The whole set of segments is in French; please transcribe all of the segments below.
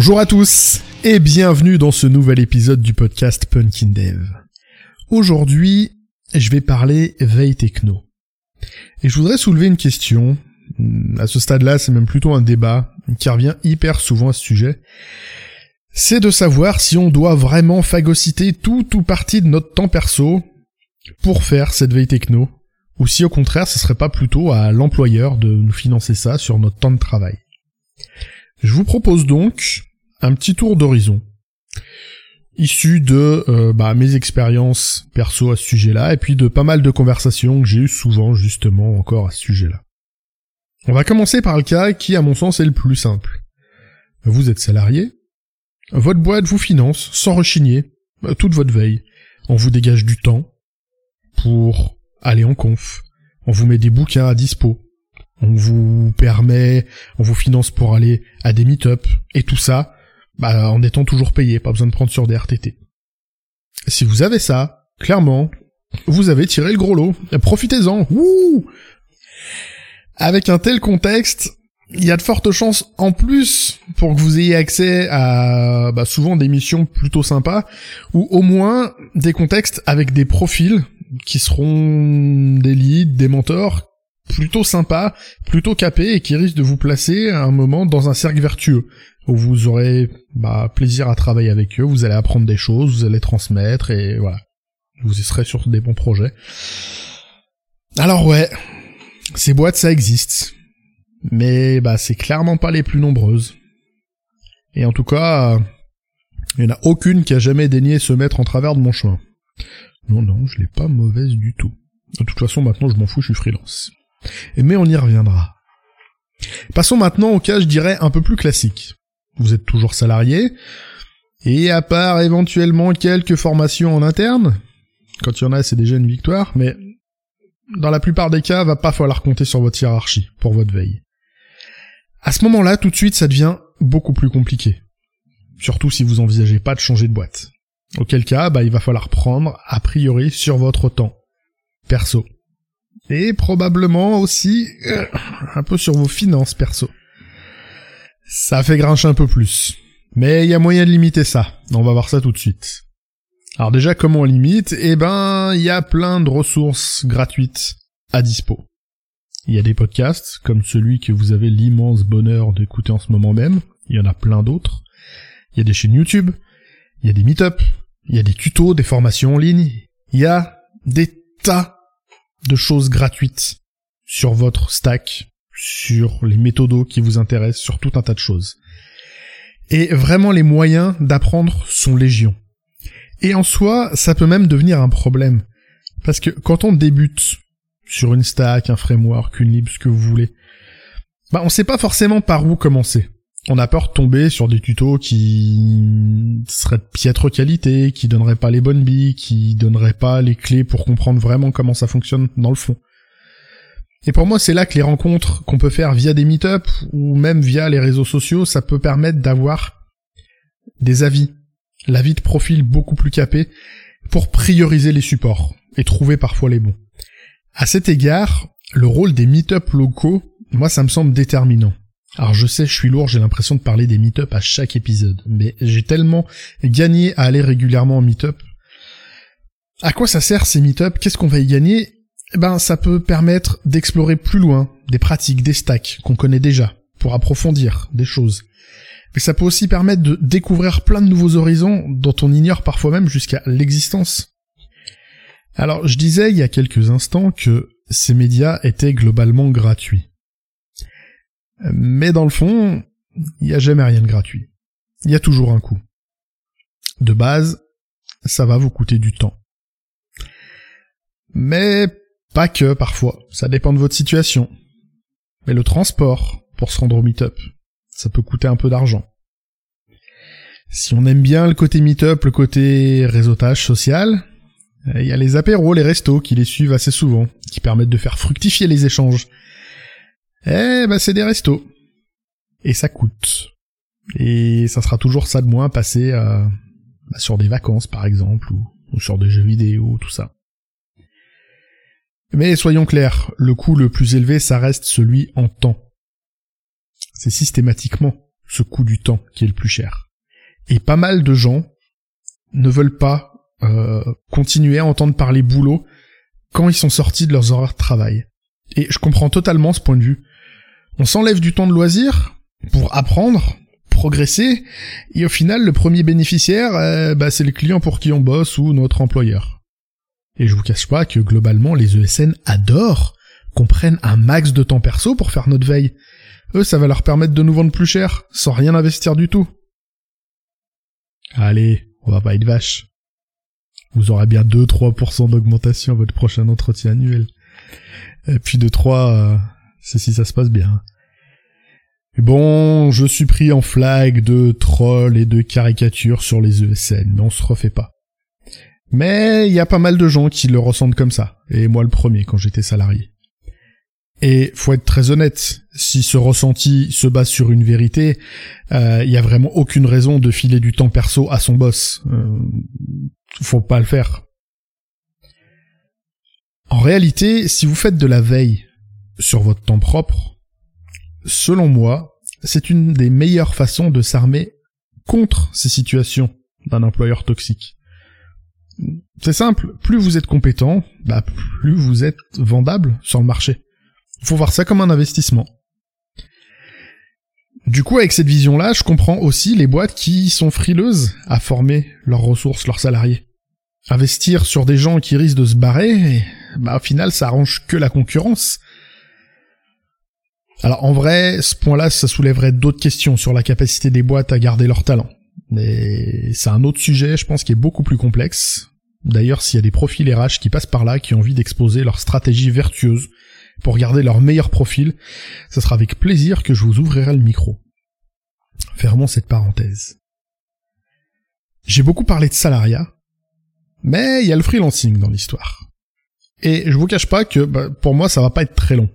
Bonjour à tous et bienvenue dans ce nouvel épisode du podcast Punkin Dev. Aujourd'hui, je vais parler veille techno. Et je voudrais soulever une question. À ce stade-là, c'est même plutôt un débat qui revient hyper souvent à ce sujet. C'est de savoir si on doit vraiment phagocyter tout ou partie de notre temps perso pour faire cette veille techno, ou si au contraire ce serait pas plutôt à l'employeur de nous financer ça sur notre temps de travail. Je vous propose donc un petit tour d'horizon issu de euh, bah, mes expériences perso à ce sujet-là et puis de pas mal de conversations que j'ai eues souvent justement encore à ce sujet-là. On va commencer par le cas qui à mon sens est le plus simple. Vous êtes salarié, votre boîte vous finance sans rechigner euh, toute votre veille. On vous dégage du temps pour aller en conf. On vous met des bouquins à dispo on vous permet, on vous finance pour aller à des meet-up, et tout ça, bah, en étant toujours payé, pas besoin de prendre sur des RTT. Si vous avez ça, clairement, vous avez tiré le gros lot. Profitez-en. Avec un tel contexte, il y a de fortes chances en plus pour que vous ayez accès à bah, souvent des missions plutôt sympas ou au moins des contextes avec des profils qui seront des leads, des mentors plutôt sympa, plutôt capé et qui risque de vous placer à un moment dans un cercle vertueux vous aurez bah, plaisir à travailler avec eux, vous allez apprendre des choses, vous allez transmettre et voilà. Vous y serez sur des bons projets. Alors ouais, ces boîtes ça existe. Mais bah c'est clairement pas les plus nombreuses. Et en tout cas, il n'y en a aucune qui a jamais daigné se mettre en travers de mon chemin. Non, non, je l'ai pas mauvaise du tout. De toute façon, maintenant, je m'en fous, je suis freelance. Mais on y reviendra. Passons maintenant au cas, je dirais, un peu plus classique. Vous êtes toujours salarié, et à part éventuellement quelques formations en interne, quand il y en a c'est déjà une victoire, mais dans la plupart des cas, va pas falloir compter sur votre hiérarchie pour votre veille. À ce moment-là, tout de suite, ça devient beaucoup plus compliqué. Surtout si vous envisagez pas de changer de boîte. Auquel cas, bah, il va falloir prendre, a priori, sur votre temps. Perso. Et probablement aussi euh, un peu sur vos finances perso. Ça fait grincher un peu plus. Mais il y a moyen de limiter ça. On va voir ça tout de suite. Alors déjà, comment on limite? Eh ben, il y a plein de ressources gratuites à dispo. Il y a des podcasts, comme celui que vous avez l'immense bonheur d'écouter en ce moment même. Il y en a plein d'autres. Il y a des chaînes YouTube. Il y a des meet-up. Il y a des tutos, des formations en ligne. Il y a des tas de choses gratuites sur votre stack, sur les méthodos qui vous intéressent, sur tout un tas de choses. Et vraiment les moyens d'apprendre sont légion. Et en soi, ça peut même devenir un problème. Parce que quand on débute sur une stack, un framework, une lib, ce que vous voulez, bah on sait pas forcément par où commencer on a peur de tomber sur des tutos qui seraient de piètre qualité, qui donneraient pas les bonnes billes, qui donneraient pas les clés pour comprendre vraiment comment ça fonctionne dans le fond. Et pour moi, c'est là que les rencontres qu'on peut faire via des meet-up ou même via les réseaux sociaux, ça peut permettre d'avoir des avis, l'avis de profil beaucoup plus capé pour prioriser les supports et trouver parfois les bons. À cet égard, le rôle des meet-up locaux, moi, ça me semble déterminant. Alors je sais, je suis lourd, j'ai l'impression de parler des meet-up à chaque épisode, mais j'ai tellement gagné à aller régulièrement en meet-up. À quoi ça sert ces meet-up? Qu'est-ce qu'on va y gagner? Eh Ben ça peut permettre d'explorer plus loin des pratiques, des stacks qu'on connaît déjà, pour approfondir des choses. Mais ça peut aussi permettre de découvrir plein de nouveaux horizons dont on ignore parfois même jusqu'à l'existence. Alors je disais il y a quelques instants que ces médias étaient globalement gratuits. Mais dans le fond, il n'y a jamais rien de gratuit. Il y a toujours un coût. De base, ça va vous coûter du temps. Mais pas que parfois, ça dépend de votre situation. Mais le transport pour se rendre au meet-up, ça peut coûter un peu d'argent. Si on aime bien le côté meet-up, le côté réseautage social, il y a les apéros, les restos qui les suivent assez souvent, qui permettent de faire fructifier les échanges eh ben c'est des restos. Et ça coûte. Et ça sera toujours ça de moins passer euh, bah, sur des vacances par exemple, ou, ou sur des jeux vidéo, tout ça. Mais soyons clairs, le coût le plus élevé, ça reste celui en temps. C'est systématiquement ce coût du temps qui est le plus cher. Et pas mal de gens ne veulent pas euh, continuer à entendre parler boulot quand ils sont sortis de leurs horaires de travail. Et je comprends totalement ce point de vue. On s'enlève du temps de loisir pour apprendre, progresser, et au final, le premier bénéficiaire, euh, bah, c'est le client pour qui on bosse ou notre employeur. Et je vous cache pas que globalement, les ESN adorent qu'on prenne un max de temps perso pour faire notre veille. Eux, ça va leur permettre de nous vendre plus cher, sans rien investir du tout. Allez, on va pas être vache. Vous aurez bien 2-3% d'augmentation à votre prochain entretien annuel. Et puis de 3, euh, c'est si ça se passe bien. Bon, je suis pris en flag de trolls et de caricatures sur les ESN, mais on se refait pas. Mais il y a pas mal de gens qui le ressentent comme ça, et moi le premier quand j'étais salarié. Et faut être très honnête, si ce ressenti se base sur une vérité, il euh, y a vraiment aucune raison de filer du temps perso à son boss. Euh, faut pas le faire. En réalité, si vous faites de la veille sur votre temps propre, selon moi, c'est une des meilleures façons de s'armer contre ces situations d'un employeur toxique. C'est simple, plus vous êtes compétent, bah plus vous êtes vendable sur le marché. Il faut voir ça comme un investissement. Du coup, avec cette vision-là, je comprends aussi les boîtes qui sont frileuses à former leurs ressources, leurs salariés. Investir sur des gens qui risquent de se barrer, bah au final, ça arrange que la concurrence. Alors en vrai, ce point-là, ça soulèverait d'autres questions sur la capacité des boîtes à garder leur talent. Mais c'est un autre sujet, je pense, qui est beaucoup plus complexe. D'ailleurs, s'il y a des profils RH qui passent par là, qui ont envie d'exposer leur stratégie vertueuse pour garder leur meilleur profil, ce sera avec plaisir que je vous ouvrirai le micro. Fermons cette parenthèse. J'ai beaucoup parlé de salariat, mais il y a le freelancing dans l'histoire. Et je vous cache pas que bah, pour moi ça va pas être très long.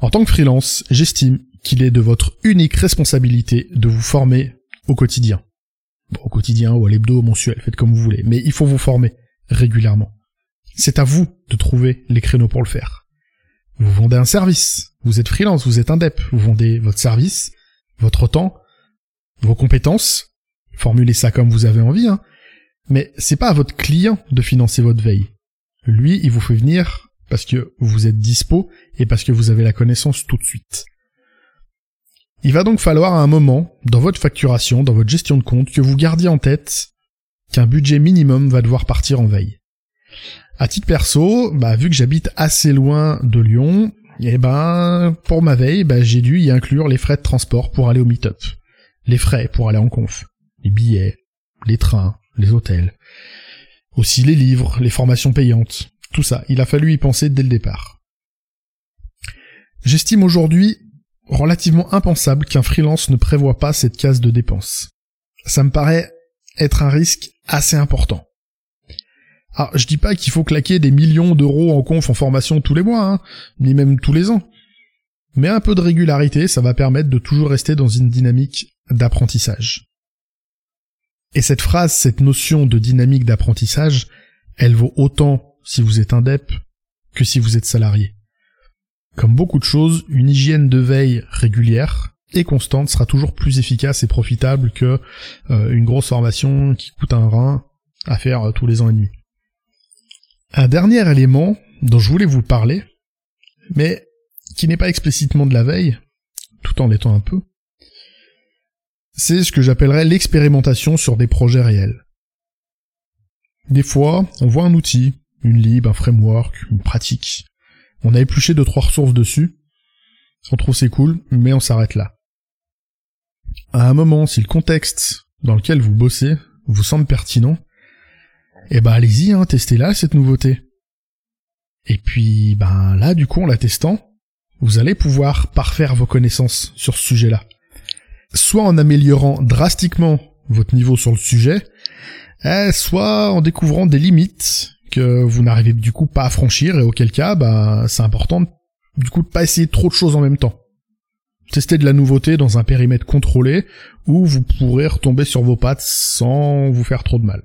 En tant que freelance, j'estime qu'il est de votre unique responsabilité de vous former au quotidien. Au quotidien ou à l'hebdo, mensuel, faites comme vous voulez, mais il faut vous former régulièrement. C'est à vous de trouver les créneaux pour le faire. Vous vendez un service. Vous êtes freelance, vous êtes indep. Vous vendez votre service, votre temps, vos compétences. Formulez ça comme vous avez envie, hein. Mais c'est pas à votre client de financer votre veille. Lui, il vous fait venir parce que vous êtes dispo et parce que vous avez la connaissance tout de suite. Il va donc falloir à un moment, dans votre facturation, dans votre gestion de compte, que vous gardiez en tête qu'un budget minimum va devoir partir en veille. À titre perso, bah, vu que j'habite assez loin de Lyon, eh ben, pour ma veille, bah, j'ai dû y inclure les frais de transport pour aller au meet-up. Les frais pour aller en conf. Les billets, les trains, les hôtels. Aussi les livres, les formations payantes. Tout ça, il a fallu y penser dès le départ. J'estime aujourd'hui relativement impensable qu'un freelance ne prévoit pas cette case de dépenses. Ça me paraît être un risque assez important. Ah, je dis pas qu'il faut claquer des millions d'euros en conf en formation tous les mois, hein, ni même tous les ans. Mais un peu de régularité, ça va permettre de toujours rester dans une dynamique d'apprentissage. Et cette phrase, cette notion de dynamique d'apprentissage, elle vaut autant si vous êtes indep que si vous êtes salarié. Comme beaucoup de choses, une hygiène de veille régulière et constante sera toujours plus efficace et profitable que euh, une grosse formation qui coûte un rein à faire euh, tous les ans et demi. Un dernier élément dont je voulais vous parler, mais qui n'est pas explicitement de la veille, tout en l'étant un peu, c'est ce que j'appellerais l'expérimentation sur des projets réels. Des fois, on voit un outil, une lib, un framework, une pratique. On a épluché deux trois ressources dessus. On trouve c'est cool, mais on s'arrête là. À un moment, si le contexte dans lequel vous bossez vous semble pertinent, eh ben allez-y, hein, testez-la cette nouveauté. Et puis ben là, du coup, en la testant, vous allez pouvoir parfaire vos connaissances sur ce sujet-là. Soit en améliorant drastiquement votre niveau sur le sujet, eh, soit en découvrant des limites vous n'arrivez du coup pas à franchir et auquel cas, ben c'est important du coup de pas essayer trop de choses en même temps. Tester de la nouveauté dans un périmètre contrôlé où vous pourrez retomber sur vos pattes sans vous faire trop de mal.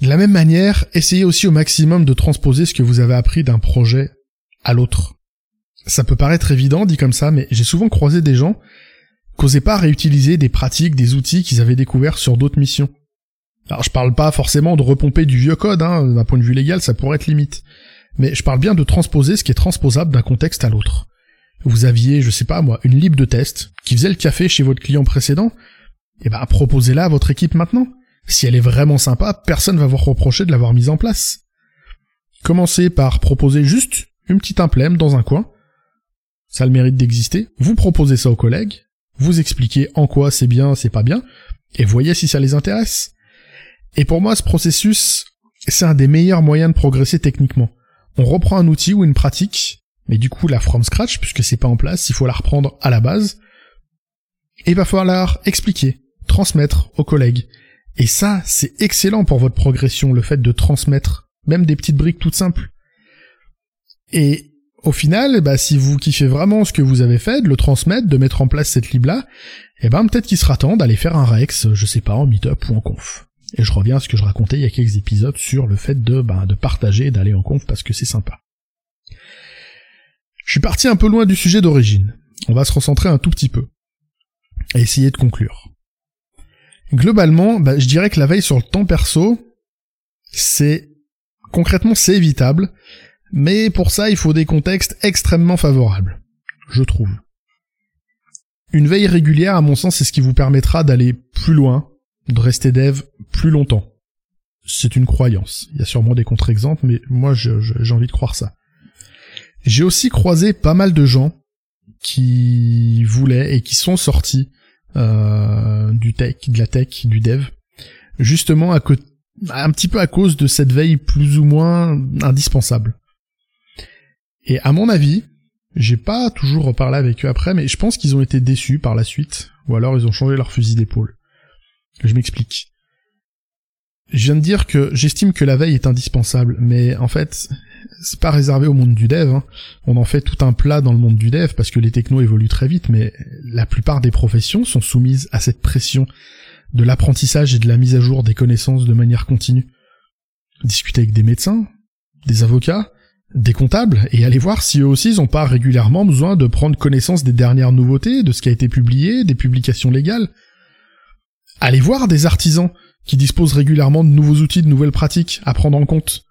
De la même manière, essayez aussi au maximum de transposer ce que vous avez appris d'un projet à l'autre. Ça peut paraître évident dit comme ça, mais j'ai souvent croisé des gens qu'osaient pas réutiliser des pratiques, des outils qu'ils avaient découverts sur d'autres missions. Alors je parle pas forcément de repomper du vieux code, hein, d'un point de vue légal ça pourrait être limite. Mais je parle bien de transposer ce qui est transposable d'un contexte à l'autre. Vous aviez, je sais pas moi, une lib de test qui faisait le café chez votre client précédent, et eh ben proposez-la à votre équipe maintenant. Si elle est vraiment sympa, personne va vous reprocher de l'avoir mise en place. Commencez par proposer juste une petite implème dans un coin. Ça a le mérite d'exister. Vous proposez ça aux collègues, vous expliquez en quoi c'est bien, c'est pas bien, et voyez si ça les intéresse. Et pour moi, ce processus, c'est un des meilleurs moyens de progresser techniquement. On reprend un outil ou une pratique, mais du coup, la from scratch, puisque c'est pas en place, il faut la reprendre à la base, et il va falloir expliquer, transmettre aux collègues. Et ça, c'est excellent pour votre progression, le fait de transmettre, même des petites briques toutes simples. Et au final, bah, si vous kiffez vraiment ce que vous avez fait, de le transmettre, de mettre en place cette lib-là, eh ben, peut-être qu'il sera temps d'aller faire un Rex, je sais pas, en meetup ou en conf. Et je reviens à ce que je racontais il y a quelques épisodes sur le fait de, bah, de partager, d'aller en conf parce que c'est sympa. Je suis parti un peu loin du sujet d'origine. On va se recentrer un tout petit peu. Et essayer de conclure. Globalement, bah, je dirais que la veille sur le temps perso, c'est, concrètement, c'est évitable, mais pour ça, il faut des contextes extrêmement favorables. Je trouve. Une veille régulière, à mon sens, c'est ce qui vous permettra d'aller plus loin, de rester dev plus longtemps. C'est une croyance. Il y a sûrement des contre-exemples, mais moi j'ai envie de croire ça. J'ai aussi croisé pas mal de gens qui voulaient et qui sont sortis euh, du tech, de la tech, du dev, justement à un petit peu à cause de cette veille plus ou moins indispensable. Et à mon avis, j'ai pas toujours reparlé avec eux après, mais je pense qu'ils ont été déçus par la suite, ou alors ils ont changé leur fusil d'épaule. Je m'explique. Je viens de dire que j'estime que la veille est indispensable, mais en fait, c'est pas réservé au monde du dev. Hein. On en fait tout un plat dans le monde du dev parce que les technos évoluent très vite, mais la plupart des professions sont soumises à cette pression de l'apprentissage et de la mise à jour des connaissances de manière continue. Discuter avec des médecins, des avocats, des comptables, et aller voir si eux aussi ils ont pas régulièrement besoin de prendre connaissance des dernières nouveautés, de ce qui a été publié, des publications légales, Allez voir des artisans qui disposent régulièrement de nouveaux outils, de nouvelles pratiques à prendre en compte.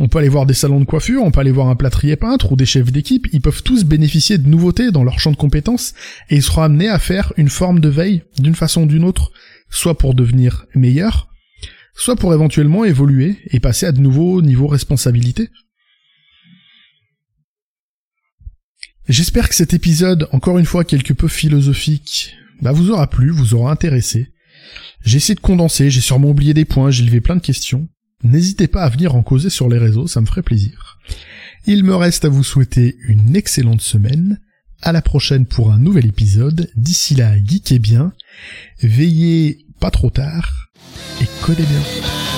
On peut aller voir des salons de coiffure, on peut aller voir un plâtrier peintre ou des chefs d'équipe, ils peuvent tous bénéficier de nouveautés dans leur champ de compétences et ils seront amenés à faire une forme de veille d'une façon ou d'une autre, soit pour devenir meilleurs, soit pour éventuellement évoluer et passer à de nouveaux niveaux responsabilité. J'espère que cet épisode, encore une fois quelque peu philosophique, bah vous aura plu, vous aura intéressé. J'ai essayé de condenser, j'ai sûrement oublié des points, j'ai levé plein de questions. N'hésitez pas à venir en causer sur les réseaux, ça me ferait plaisir. Il me reste à vous souhaiter une excellente semaine. À la prochaine pour un nouvel épisode. D'ici là, geekez bien, veillez pas trop tard et codez bien.